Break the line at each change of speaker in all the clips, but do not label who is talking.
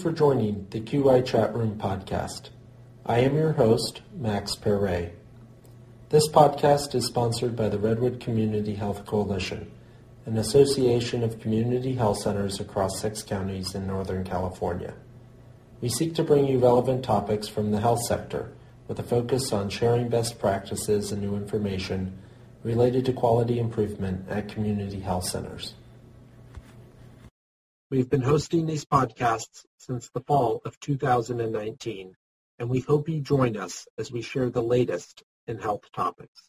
For joining the QI Chat Room podcast. I am your host, Max Perret. This podcast is sponsored by the Redwood Community Health Coalition, an association of community health centers across six counties in Northern California. We seek to bring you relevant topics from the health sector with a focus on sharing best practices and new information related to quality improvement at community health centers. We've been hosting these podcasts since the fall of 2019, and we hope you join us as we share the latest in health topics.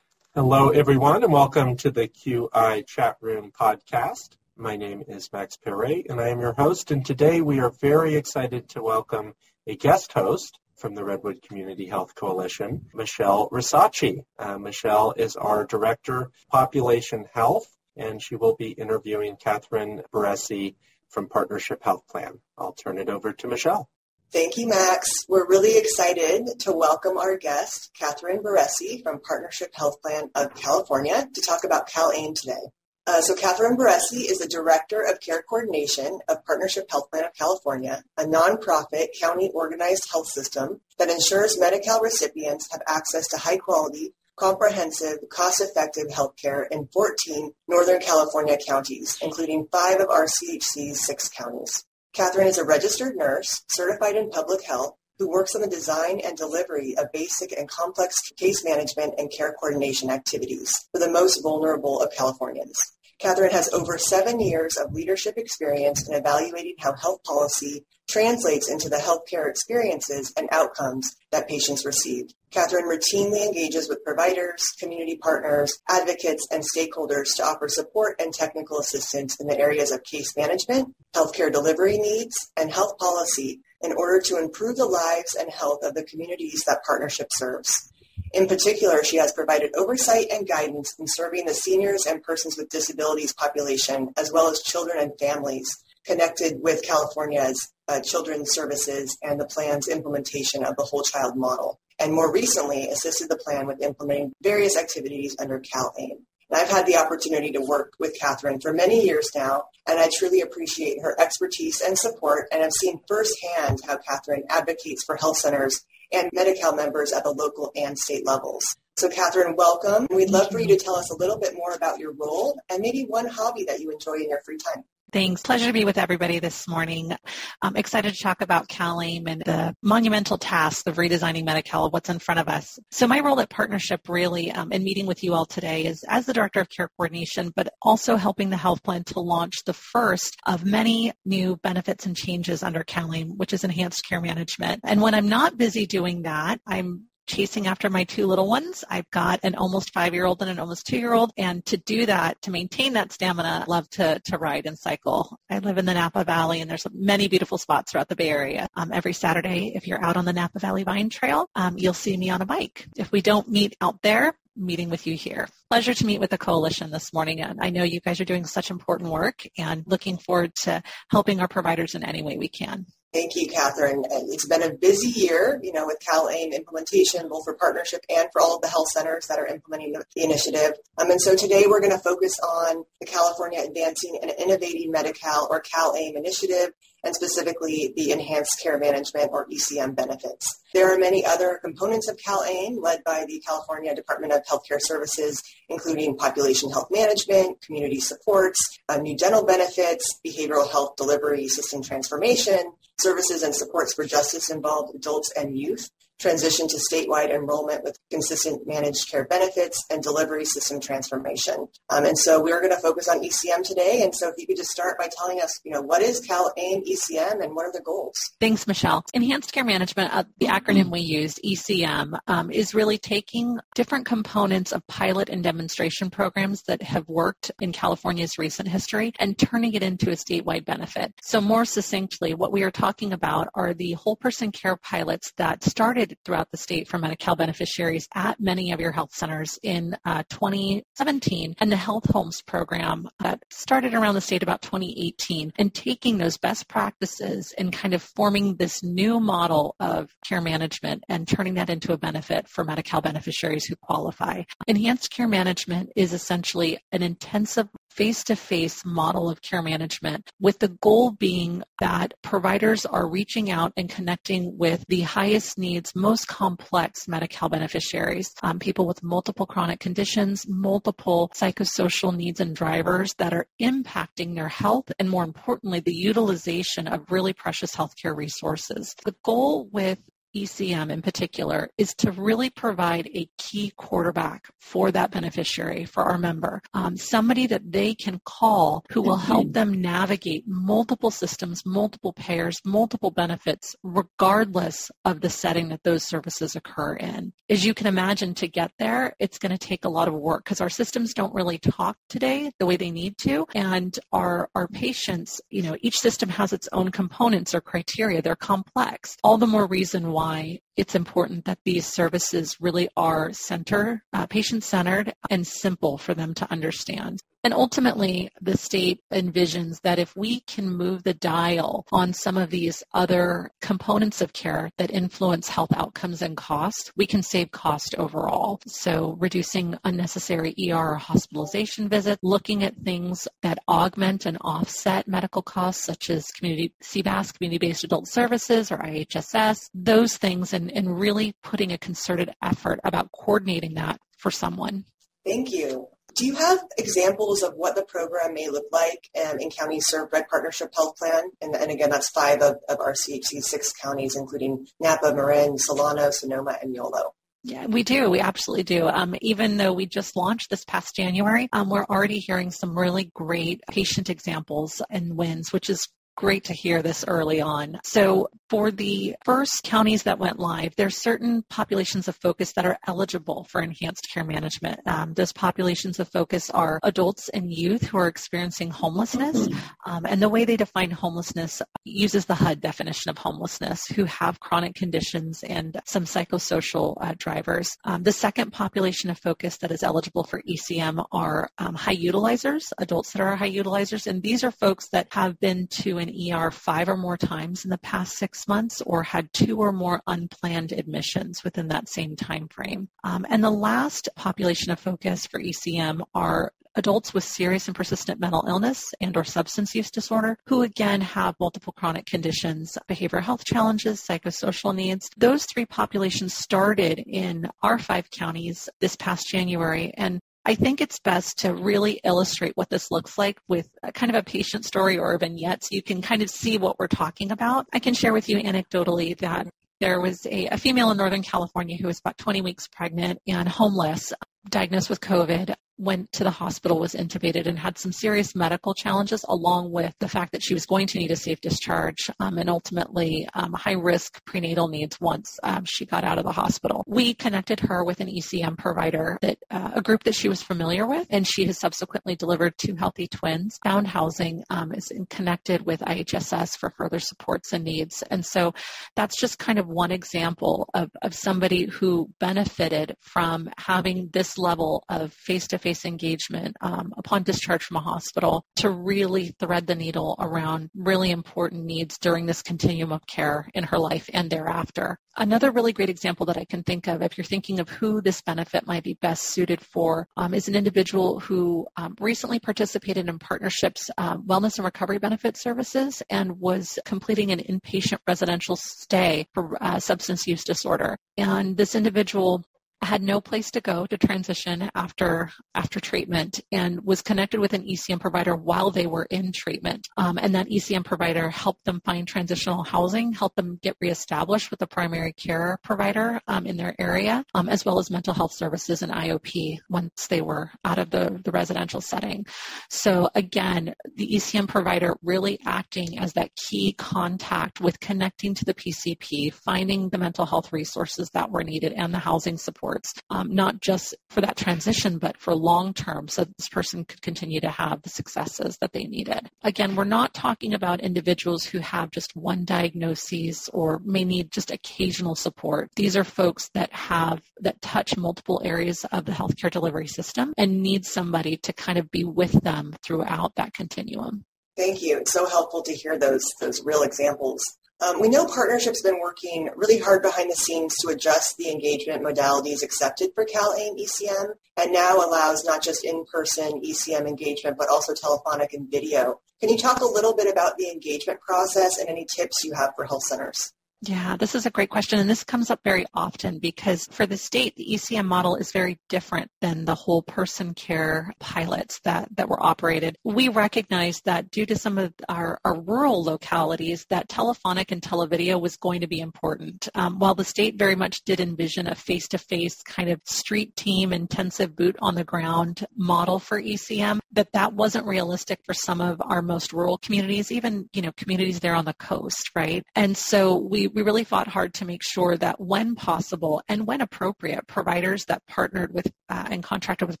Hello, everyone, and welcome to the QI Chat Room podcast. My name is Max Perret, and I am your host, and today we are very excited to welcome a guest host from the Redwood Community Health Coalition, Michelle Rosaschi. Uh, Michelle is our Director Population Health and she will be interviewing Katherine Barresi from Partnership Health Plan. I'll turn it over to Michelle.
Thank you, Max. We're really excited to welcome our guest, Katherine Barresi from Partnership Health Plan of California, to talk about CalAIM today. Uh, so Katherine Barresi is the Director of Care Coordination of Partnership Health Plan of California, a nonprofit county organized health system that ensures Medi-Cal recipients have access to high quality, comprehensive, cost-effective healthcare in 14 Northern California counties, including five of RCHC's six counties. Katherine is a registered nurse, certified in public health, who works on the design and delivery of basic and complex case management and care coordination activities for the most vulnerable of Californians. Katherine has over seven years of leadership experience in evaluating how health policy translates into the healthcare experiences and outcomes that patients receive. Katherine routinely engages with providers, community partners, advocates, and stakeholders to offer support and technical assistance in the areas of case management, healthcare delivery needs, and health policy in order to improve the lives and health of the communities that partnership serves. In particular, she has provided oversight and guidance in serving the seniors and persons with disabilities population, as well as children and families connected with California's uh, children's services and the plan's implementation of the whole child model. And more recently, assisted the plan with implementing various activities under CalAIM. And I've had the opportunity to work with Katherine for many years now, and I truly appreciate her expertise and support, and I've seen firsthand how Katherine advocates for health centers and Medi-Cal members at the local and state levels. So Katherine, welcome. We'd love for you to tell us a little bit more about your role and maybe one hobby that you enjoy in your free time.
Thanks. Pleasure to be with everybody this morning. I'm excited to talk about CalAIM and the monumental task of redesigning Medi-Cal, what's in front of us. So my role at Partnership really um, in meeting with you all today is as the Director of Care Coordination, but also helping the health plan to launch the first of many new benefits and changes under CalAIM, which is enhanced care management. And when I'm not busy doing that, I'm chasing after my two little ones. I've got an almost five year old and an almost two year old. And to do that, to maintain that stamina, I love to, to ride and cycle. I live in the Napa Valley and there's many beautiful spots throughout the Bay Area. Um, every Saturday, if you're out on the Napa Valley Vine Trail, um, you'll see me on a bike. If we don't meet out there, meeting with you here. Pleasure to meet with the coalition this morning. And I know you guys are doing such important work and looking forward to helping our providers in any way we can.
Thank you, Katherine. It's been a busy year, you know, with CalAIM implementation, both for partnership and for all of the health centers that are implementing the initiative. Um, and so today we're going to focus on the California Advancing and Innovating Medi-Cal or CalAIM initiative and specifically the Enhanced Care Management or ECM benefits. There are many other components of CalAIM led by the California Department of Healthcare Services, including population health management, community supports, uh, new dental benefits, behavioral health delivery system transformation, services and supports for justice involved adults and youth, transition to statewide enrollment with consistent managed care benefits and delivery system transformation. Um, and so we're going to focus on ECM today. And so if you could just start by telling us, you know, what is Cal AIM ECM and what are the goals?
Thanks, Michelle. Enhanced Care Management, uh, the acronym we used, ECM, um, is really taking different components of pilot and demonstration programs that have worked in California's recent history and turning it into a statewide benefit. So more succinctly, what we are talking about are the whole person care pilots that started throughout the state for Medi-Cal beneficiaries at many of your health centers in uh, 2017 and the Health Homes program that started around the state about 2018 and taking those best practices and kind of forming this new model of care management and turning that into a benefit for Medi-Cal beneficiaries who qualify. Enhanced care management is essentially an intensive face-to-face model of care management with the goal being that providers are reaching out and connecting with the highest needs, most complex Medi-Cal beneficiaries, um, people with multiple chronic conditions, multiple psychosocial needs and drivers that are impacting their health and more importantly, the utilization of really precious healthcare resources. The goal with ECM in particular is to really provide a key quarterback for that beneficiary, for our member, um, somebody that they can call who will help mm-hmm. them navigate multiple systems, multiple payers, multiple benefits, regardless of the setting that those services occur in. As you can imagine, to get there, it's going to take a lot of work because our systems don't really talk today the way they need to. And our, our patients, you know, each system has its own components or criteria. They're complex. All the more reason why why it's important that these services really are center, uh, patient centered and simple for them to understand. And ultimately, the state envisions that if we can move the dial on some of these other components of care that influence health outcomes and cost, we can save cost overall. So reducing unnecessary ER or hospitalization visits, looking at things that augment and offset medical costs, such as community CBAS, community-based adult services, or IHSS, those things, and, and really putting a concerted effort about coordinating that for someone.
Thank you. Do you have examples of what the program may look like um, in counties served by Partnership Health Plan? And, and again, that's five of, of our CHC six counties, including Napa, Marin, Solano, Sonoma, and Yolo.
Yeah, we do. We absolutely do. Um, even though we just launched this past January, um, we're already hearing some really great patient examples and wins, which is great to hear this early on. So for the first counties that went live, there's certain populations of focus that are eligible for enhanced care management. Um, those populations of focus are adults and youth who are experiencing homelessness. Um, and the way they define homelessness uses the HUD definition of homelessness, who have chronic conditions and some psychosocial uh, drivers. Um, the second population of focus that is eligible for ECM are um, high utilizers, adults that are high utilizers. And these are folks that have been to an ER five or more times in the past six months or had two or more unplanned admissions within that same time frame. Um, and the last population of focus for ECM are adults with serious and persistent mental illness and or substance use disorder who again have multiple chronic conditions, behavioral health challenges, psychosocial needs. Those three populations started in our five counties this past January and I think it's best to really illustrate what this looks like with kind of a patient story or a vignette so you can kind of see what we're talking about. I can share with you anecdotally that there was a, a female in Northern California who was about 20 weeks pregnant and homeless, diagnosed with COVID went to the hospital, was intubated, and had some serious medical challenges, along with the fact that she was going to need a safe discharge um, and ultimately um, high risk prenatal needs once um, she got out of the hospital. We connected her with an ECM provider, that uh, a group that she was familiar with, and she has subsequently delivered two healthy twins. Found housing um, is connected with IHSS for further supports and needs. And so that's just kind of one example of, of somebody who benefited from having this level of face to face engagement um, upon discharge from a hospital to really thread the needle around really important needs during this continuum of care in her life and thereafter. Another really great example that I can think of, if you're thinking of who this benefit might be best suited for, um, is an individual who um, recently participated in partnerships um, wellness and recovery benefit services and was completing an inpatient residential stay for uh, substance use disorder. And this individual had no place to go to transition after after treatment and was connected with an ECM provider while they were in treatment. Um, and that ECM provider helped them find transitional housing, helped them get reestablished with a primary care provider um, in their area, um, as well as mental health services and IOP once they were out of the, the residential setting. So again, the ECM provider really acting as that key contact with connecting to the PCP, finding the mental health resources that were needed and the housing support um, not just for that transition, but for long term, so this person could continue to have the successes that they needed. Again, we're not talking about individuals who have just one diagnosis or may need just occasional support. These are folks that have, that touch multiple areas of the healthcare delivery system and need somebody to kind of be with them throughout that continuum.
Thank you. It's so helpful to hear those those real examples Um, we know Partnership's been working really hard behind the scenes to adjust the engagement modalities accepted for CalAIM ECM and now allows not just in-person ECM engagement, but also telephonic and video. Can you talk a little bit about the engagement process and any tips you have for health centers?
Yeah, this is a great question. And this comes up very often because for the state, the ECM model is very different than the whole person care pilots that, that were operated. We recognize that due to some of our, our rural localities, that telephonic and televideo was going to be important. Um, while the state very much did envision a face-to-face kind of street team intensive boot on the ground model for ECM, that that wasn't realistic for some of our most rural communities, even, you know, communities there on the coast, right? And so we we really fought hard to make sure that when possible and when appropriate, providers that partnered with uh, and contracted with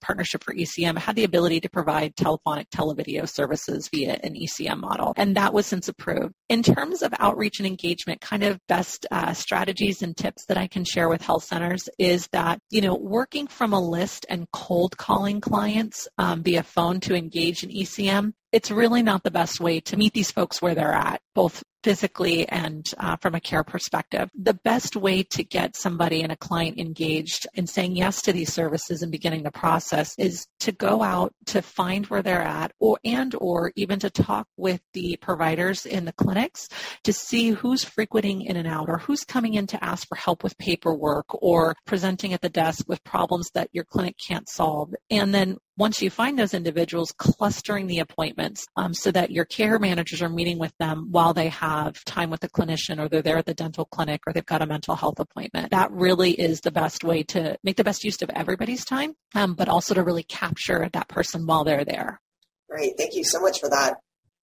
Partnership for ECM had the ability to provide telephonic televideo services via an ECM model. And that was since approved. In terms of outreach and engagement, kind of best uh, strategies and tips that I can share with health centers is that, you know, working from a list and cold calling clients um, via phone to engage in ECM it's really not the best way to meet these folks where they're at, both physically and uh, from a care perspective. The best way to get somebody and a client engaged in saying yes to these services and beginning the process is to go out to find where they're at or and or even to talk with the providers in the clinics to see who's frequenting in and out or who's coming in to ask for help with paperwork or presenting at the desk with problems that your clinic can't solve. And then once you find those individuals, clustering the appointments um, so that your care managers are meeting with them while they have time with the clinician or they're there at the dental clinic or they've got a mental health appointment. That really is the best way to make the best use of everybody's time, um, but also to really capture that person while they're there.
Great. Thank you so much for that.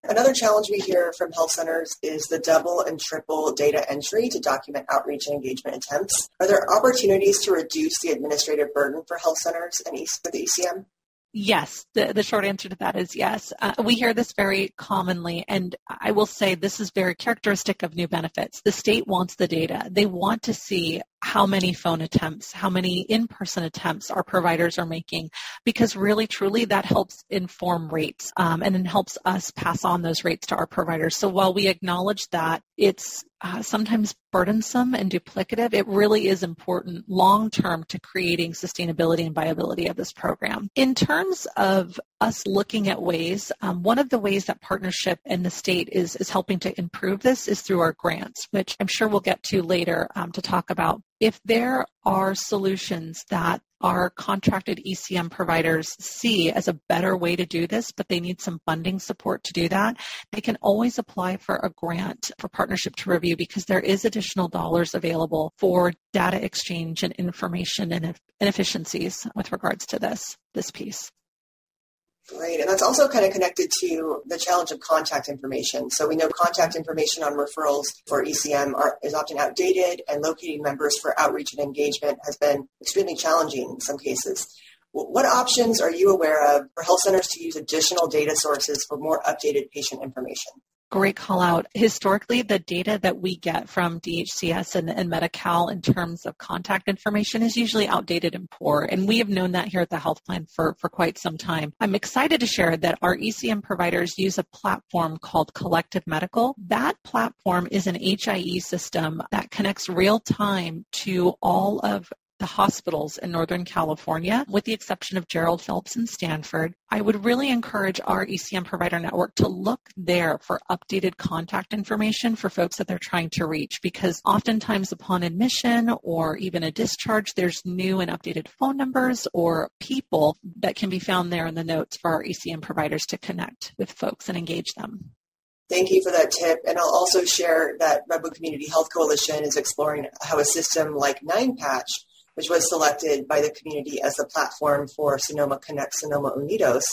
Another challenge we hear from health centers is the double and triple data entry to document outreach and engagement attempts. Are there opportunities to reduce the administrative burden for health centers and the ECM?
Yes, the, the short answer to that is yes. Uh, we hear this very commonly, and I will say this is very characteristic of new benefits. The state wants the data. They want to see how many phone attempts, how many in-person attempts our providers are making, because really, truly, that helps inform rates, um, and it helps us pass on those rates to our providers. So while we acknowledge that it's uh, sometimes burdensome and duplicative, it really is important long term to creating sustainability and viability of this program. In terms of us looking at ways, um, one of the ways that partnership in the state is, is helping to improve this is through our grants, which I'm sure we'll get to later um, to talk about. If there are solutions that our contracted ECM providers see as a better way to do this, but they need some funding support to do that, they can always apply for a grant for partnership to review because there is additional dollars available for data exchange and information and inefficiencies with regards to this, this piece.
Great. And that's also kind of connected to the challenge of contact information. So we know contact information on referrals for ECM are, is often outdated and locating members for outreach and engagement has been extremely challenging in some cases. What options are you aware of for health centers to use additional data sources for more updated patient information?
Great call out. Historically, the data that we get from DHCS and, and Medi-Cal in terms of contact information is usually outdated and poor. And we have known that here at the health plan for, for quite some time. I'm excited to share that our ECM providers use a platform called Collective Medical. That platform is an HIE system that connects real time to all of the hospitals in Northern California, with the exception of Gerald Phillips and Stanford, I would really encourage our ECM provider network to look there for updated contact information for folks that they're trying to reach because oftentimes upon admission or even a discharge, there's new and updated phone numbers or people that can be found there in the notes for our ECM providers to connect with folks and engage them.
Thank you for that tip. And I'll also share that Redwood Community Health Coalition is exploring how a system like Nine Patch which was selected by the community as the platform for Sonoma Connect Sonoma Unidos,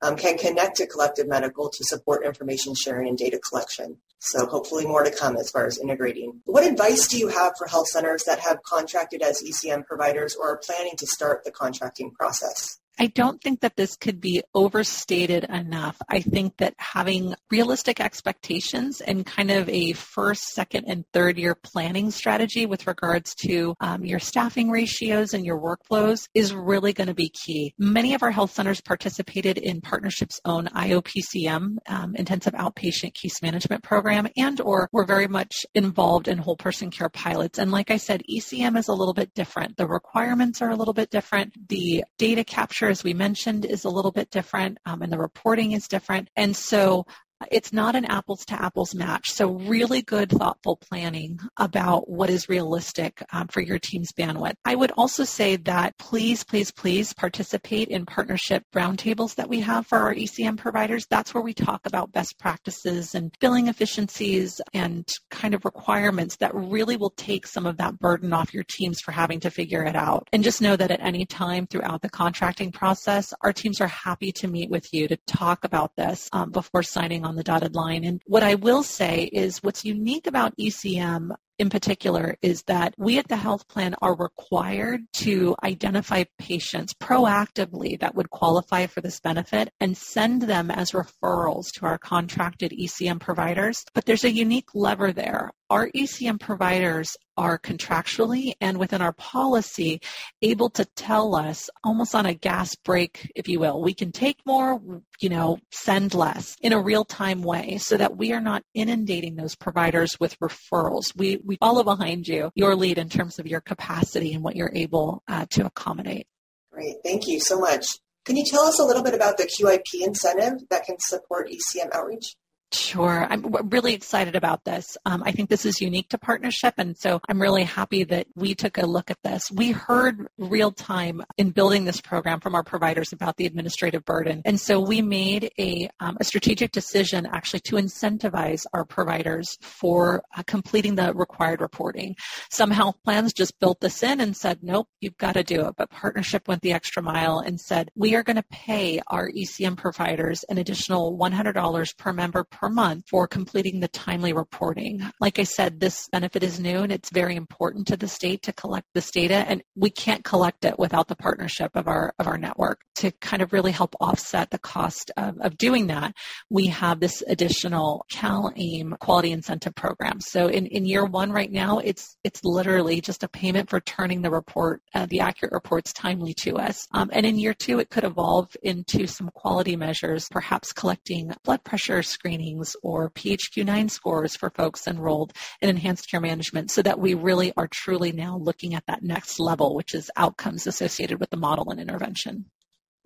um, can connect to Collective Medical to support information sharing and data collection. So hopefully more to come as far as integrating. What advice do you have for health centers that have contracted as ECM providers or are planning to start the contracting process?
I don't think that this could be overstated enough. I think that having realistic expectations and kind of a first, second, and third year planning strategy with regards to um, your staffing ratios and your workflows is really going to be key. Many of our health centers participated in Partnership's own IOPCM, um, Intensive Outpatient Case Management Program, and or were very much involved in whole person care pilots. And like I said, ECM is a little bit different. The requirements are a little bit different. The data capture, as we mentioned, is a little bit different, um, and the reporting is different. And so it's not an apples to apples match. So really good, thoughtful planning about what is realistic um, for your team's bandwidth. I would also say that please, please, please participate in partnership roundtables that we have for our ECM providers. That's where we talk about best practices and billing efficiencies and kind of requirements that really will take some of that burden off your teams for having to figure it out. And just know that at any time throughout the contracting process, our teams are happy to meet with you to talk about this um, before signing on the dotted line. And what I will say is what's unique about ECM in particular is that we at the health plan are required to identify patients proactively that would qualify for this benefit and send them as referrals to our contracted ECM providers. But there's a unique lever there. Our ECM providers are contractually and within our policy able to tell us almost on a gas break, if you will, we can take more, you know, send less in a real time way so that we are not inundating those providers with referrals. We, we follow behind you, your lead in terms of your capacity and what you're able uh, to accommodate.
Great. Thank you so much. Can you tell us a little bit about the QIP incentive that can support ECM outreach?
Sure. I'm really excited about this. Um, I think this is unique to partnership. And so I'm really happy that we took a look at this. We heard real time in building this program from our providers about the administrative burden. And so we made a, um, a strategic decision actually to incentivize our providers for uh, completing the required reporting. Some health plans just built this in and said, nope, you've got to do it. But partnership went the extra mile and said, we are going to pay our ECM providers an additional $100 per member per per month for completing the timely reporting. Like I said, this benefit is new and it's very important to the state to collect this data and we can't collect it without the partnership of our of our network to kind of really help offset the cost of, of doing that. We have this additional CalAIM quality incentive program. So in, in year one right now, it's it's literally just a payment for turning the report, uh, the accurate reports timely to us. Um, and in year two, it could evolve into some quality measures, perhaps collecting blood pressure screening or PHQ-9 scores for folks enrolled in enhanced care management so that we really are truly now looking at that next level, which is outcomes associated with the model and intervention.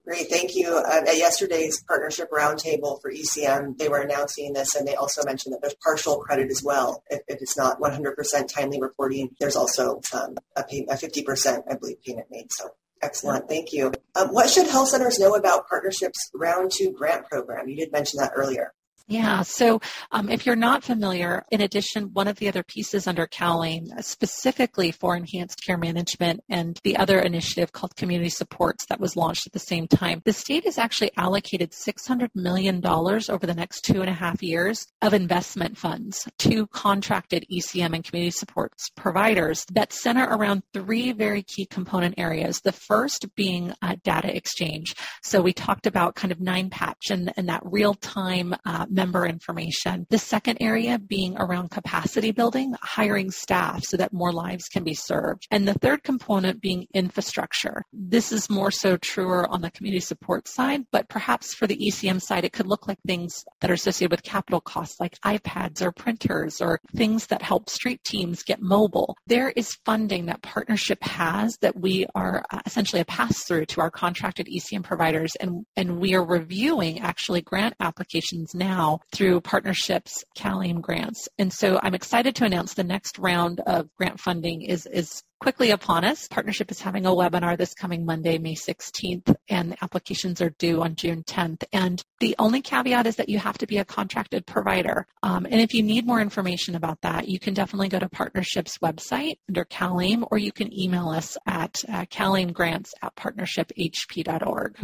Great, thank you. Uh, at yesterday's partnership roundtable for ECM, they were announcing this and they also mentioned that there's partial credit as well. If, if it's not 100% timely reporting, there's also um, a, pay, a 50%, I believe, payment made. So excellent, thank you. Um, what should health centers know about Partnership's Round 2 grant program? You did mention that earlier.
Yeah. So um, if you're not familiar, in addition, one of the other pieces under CalAIM specifically for enhanced care management and the other initiative called community supports that was launched at the same time, the state has actually allocated $600 million over the next two and a half years of investment funds to contracted ECM and community supports providers that center around three very key component areas. The first being uh, data exchange. So we talked about kind of nine patch and, and that real time uh, member information. The second area being around capacity building, hiring staff so that more lives can be served. And the third component being infrastructure. This is more so truer on the community support side, but perhaps for the ECM side, it could look like things that are associated with capital costs like iPads or printers or things that help street teams get mobile. There is funding that partnership has that we are uh, essentially a pass through to our contracted ECM providers and, and we are reviewing actually grant applications now now through partnerships, CalAIM grants. And so I'm excited to announce the next round of grant funding is, is quickly upon us. Partnership is having a webinar this coming Monday, May 16th, and the applications are due on June 10th. And the only caveat is that you have to be a contracted provider. Um, and if you need more information about that, you can definitely go to Partnership's website under CalAIM, or you can email us at uh, calaimgrants at partnershiphp.org.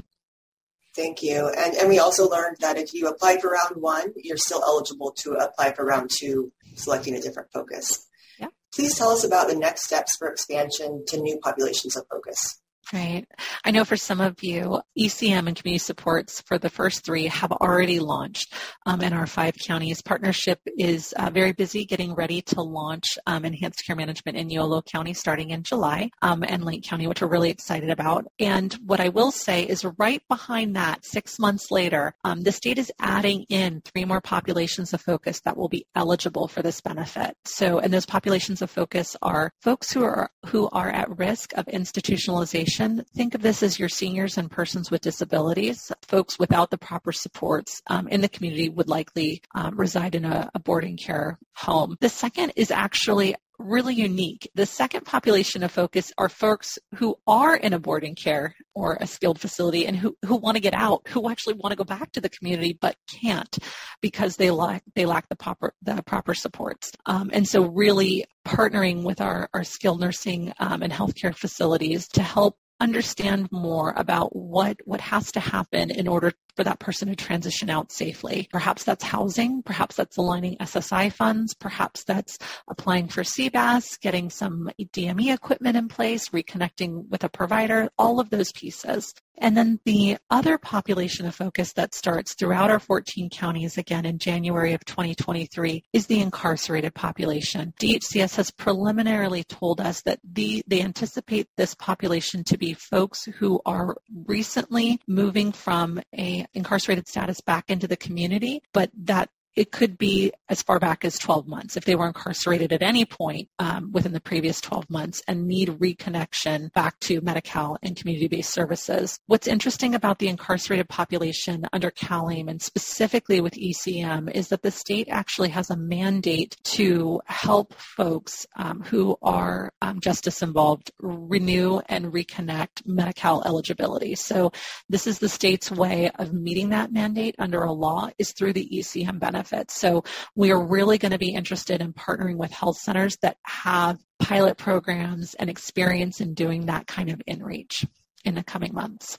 Thank you. And, and we also learned that if you apply for round one, you're still eligible to apply for round two, selecting a different focus. Yeah. Please tell us about the next steps for expansion to new populations of focus.
Right. I know for some of you, ECM and community supports for the first three have already launched um, in our five counties. Partnership is uh, very busy getting ready to launch um, enhanced care management in Yolo County starting in July um, and Lake County, which we're really excited about. And what I will say is right behind that, six months later, um, the state is adding in three more populations of focus that will be eligible for this benefit. So, and those populations of focus are folks who are who are at risk of institutionalization think of this as your seniors and persons with disabilities. Folks without the proper supports um, in the community would likely um, reside in a, a boarding care home. The second is actually really unique. The second population of focus are folks who are in a boarding care or a skilled facility and who, who want to get out, who actually want to go back to the community but can't because they lack they lack the proper the proper supports. Um, and so really partnering with our, our skilled nursing um, and healthcare facilities to help understand more about what, what has to happen in order for that person to transition out safely. Perhaps that's housing, perhaps that's aligning SSI funds, perhaps that's applying for CBAS, getting some DME equipment in place, reconnecting with a provider, all of those pieces. And then the other population of focus that starts throughout our 14 counties again in January of 2023 is the incarcerated population. DHCS has preliminarily told us that the, they anticipate this population to be folks who are recently moving from a incarcerated status back into the community, but that it could be as far back as 12 months if they were incarcerated at any point um, within the previous 12 months and need reconnection back to Medi-Cal and community-based services. What's interesting about the incarcerated population under CalAIM and specifically with ECM is that the state actually has a mandate to help folks um, who are um, justice involved renew and reconnect Medi-Cal eligibility. So this is the state's way of meeting that mandate under a law is through the ECM benefit benefits. So we are really going to be interested in partnering with health centers that have pilot programs and experience in doing that kind of inReach in the coming months.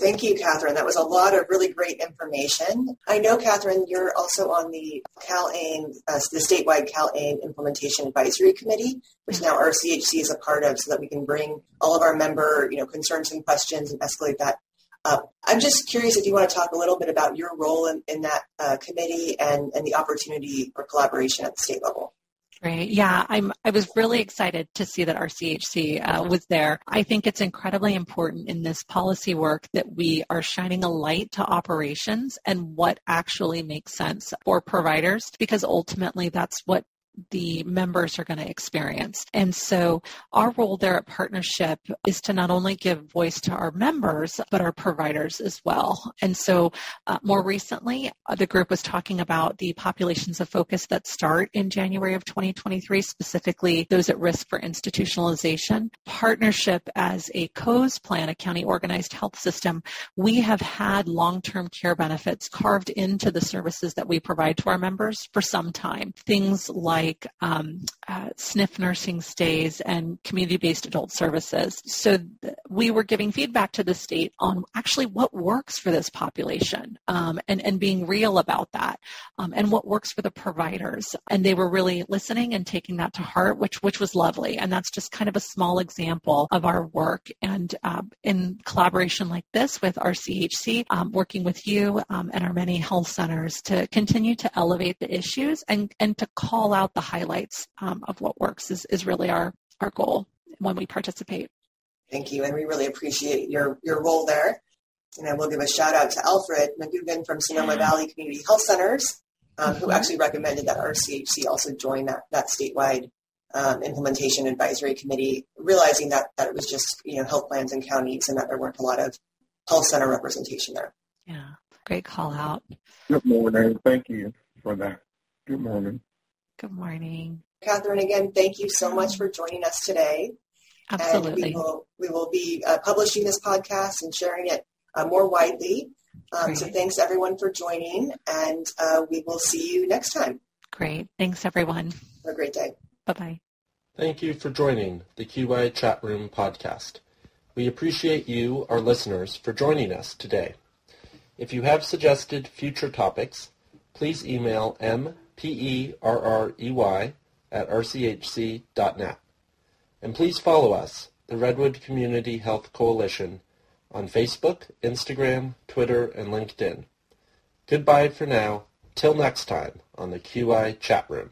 Thank you, Katherine. That was a lot of really great information. I know, Katherine, you're also on the CalAIM, uh, the statewide CalAIM Implementation Advisory Committee, which now RCHC is a part of, so that we can bring all of our member, you know, concerns and questions and escalate that uh, I'm just curious if you want to talk a little bit about your role in, in that uh, committee and, and the opportunity for collaboration at the state level.
Great. Yeah, I'm. I was really excited to see that RCHC uh, was there. I think it's incredibly important in this policy work that we are shining a light to operations and what actually makes sense for providers, because ultimately that's what the members are going to experience. And so our role there at Partnership is to not only give voice to our members, but our providers as well. And so uh, more recently, uh, the group was talking about the populations of focus that start in January of 2023, specifically those at risk for institutionalization. Partnership as a COHS plan, a county organized health system, we have had long-term care benefits carved into the services that we provide to our members for some time. Things like like um, uh, SNF nursing stays and community-based adult services. So th- we were giving feedback to the state on actually what works for this population um, and, and being real about that um, and what works for the providers. And they were really listening and taking that to heart, which, which was lovely. And that's just kind of a small example of our work. And uh, in collaboration like this with RCHC, um, working with you um, and our many health centers to continue to elevate the issues and, and to call out the highlights um, of what works is, is really our, our goal when we participate.
Thank you, and we really appreciate your, your role there. And I will give a shout out to Alfred McGugan from Sonoma Valley Community Health Centers, um, who mm-hmm. actually recommended that RCHC also join that, that statewide um, implementation advisory committee, realizing that, that it was just you know health plans and counties and that there weren't a lot of health center representation there.
Yeah, great call out.
Good morning. Thank you for that. Good morning.
Good morning.
Katherine, again, thank you so much for joining us today.
Absolutely.
And we will, we will be uh, publishing this podcast and sharing it uh, more widely. Um, so thanks everyone for joining, and uh, we will see you next time.
Great. Thanks everyone.
Have a great day.
Bye-bye.
Thank you for joining the QI Chat Room podcast. We appreciate you, our listeners, for joining us today. If you have suggested future topics, please email m P-E-R-R-E-Y at rchc.net. And please follow us the Redwood Community Health Coalition on Facebook, Instagram, Twitter, and LinkedIn. Goodbye for now. Till next time on the QI Chat Room.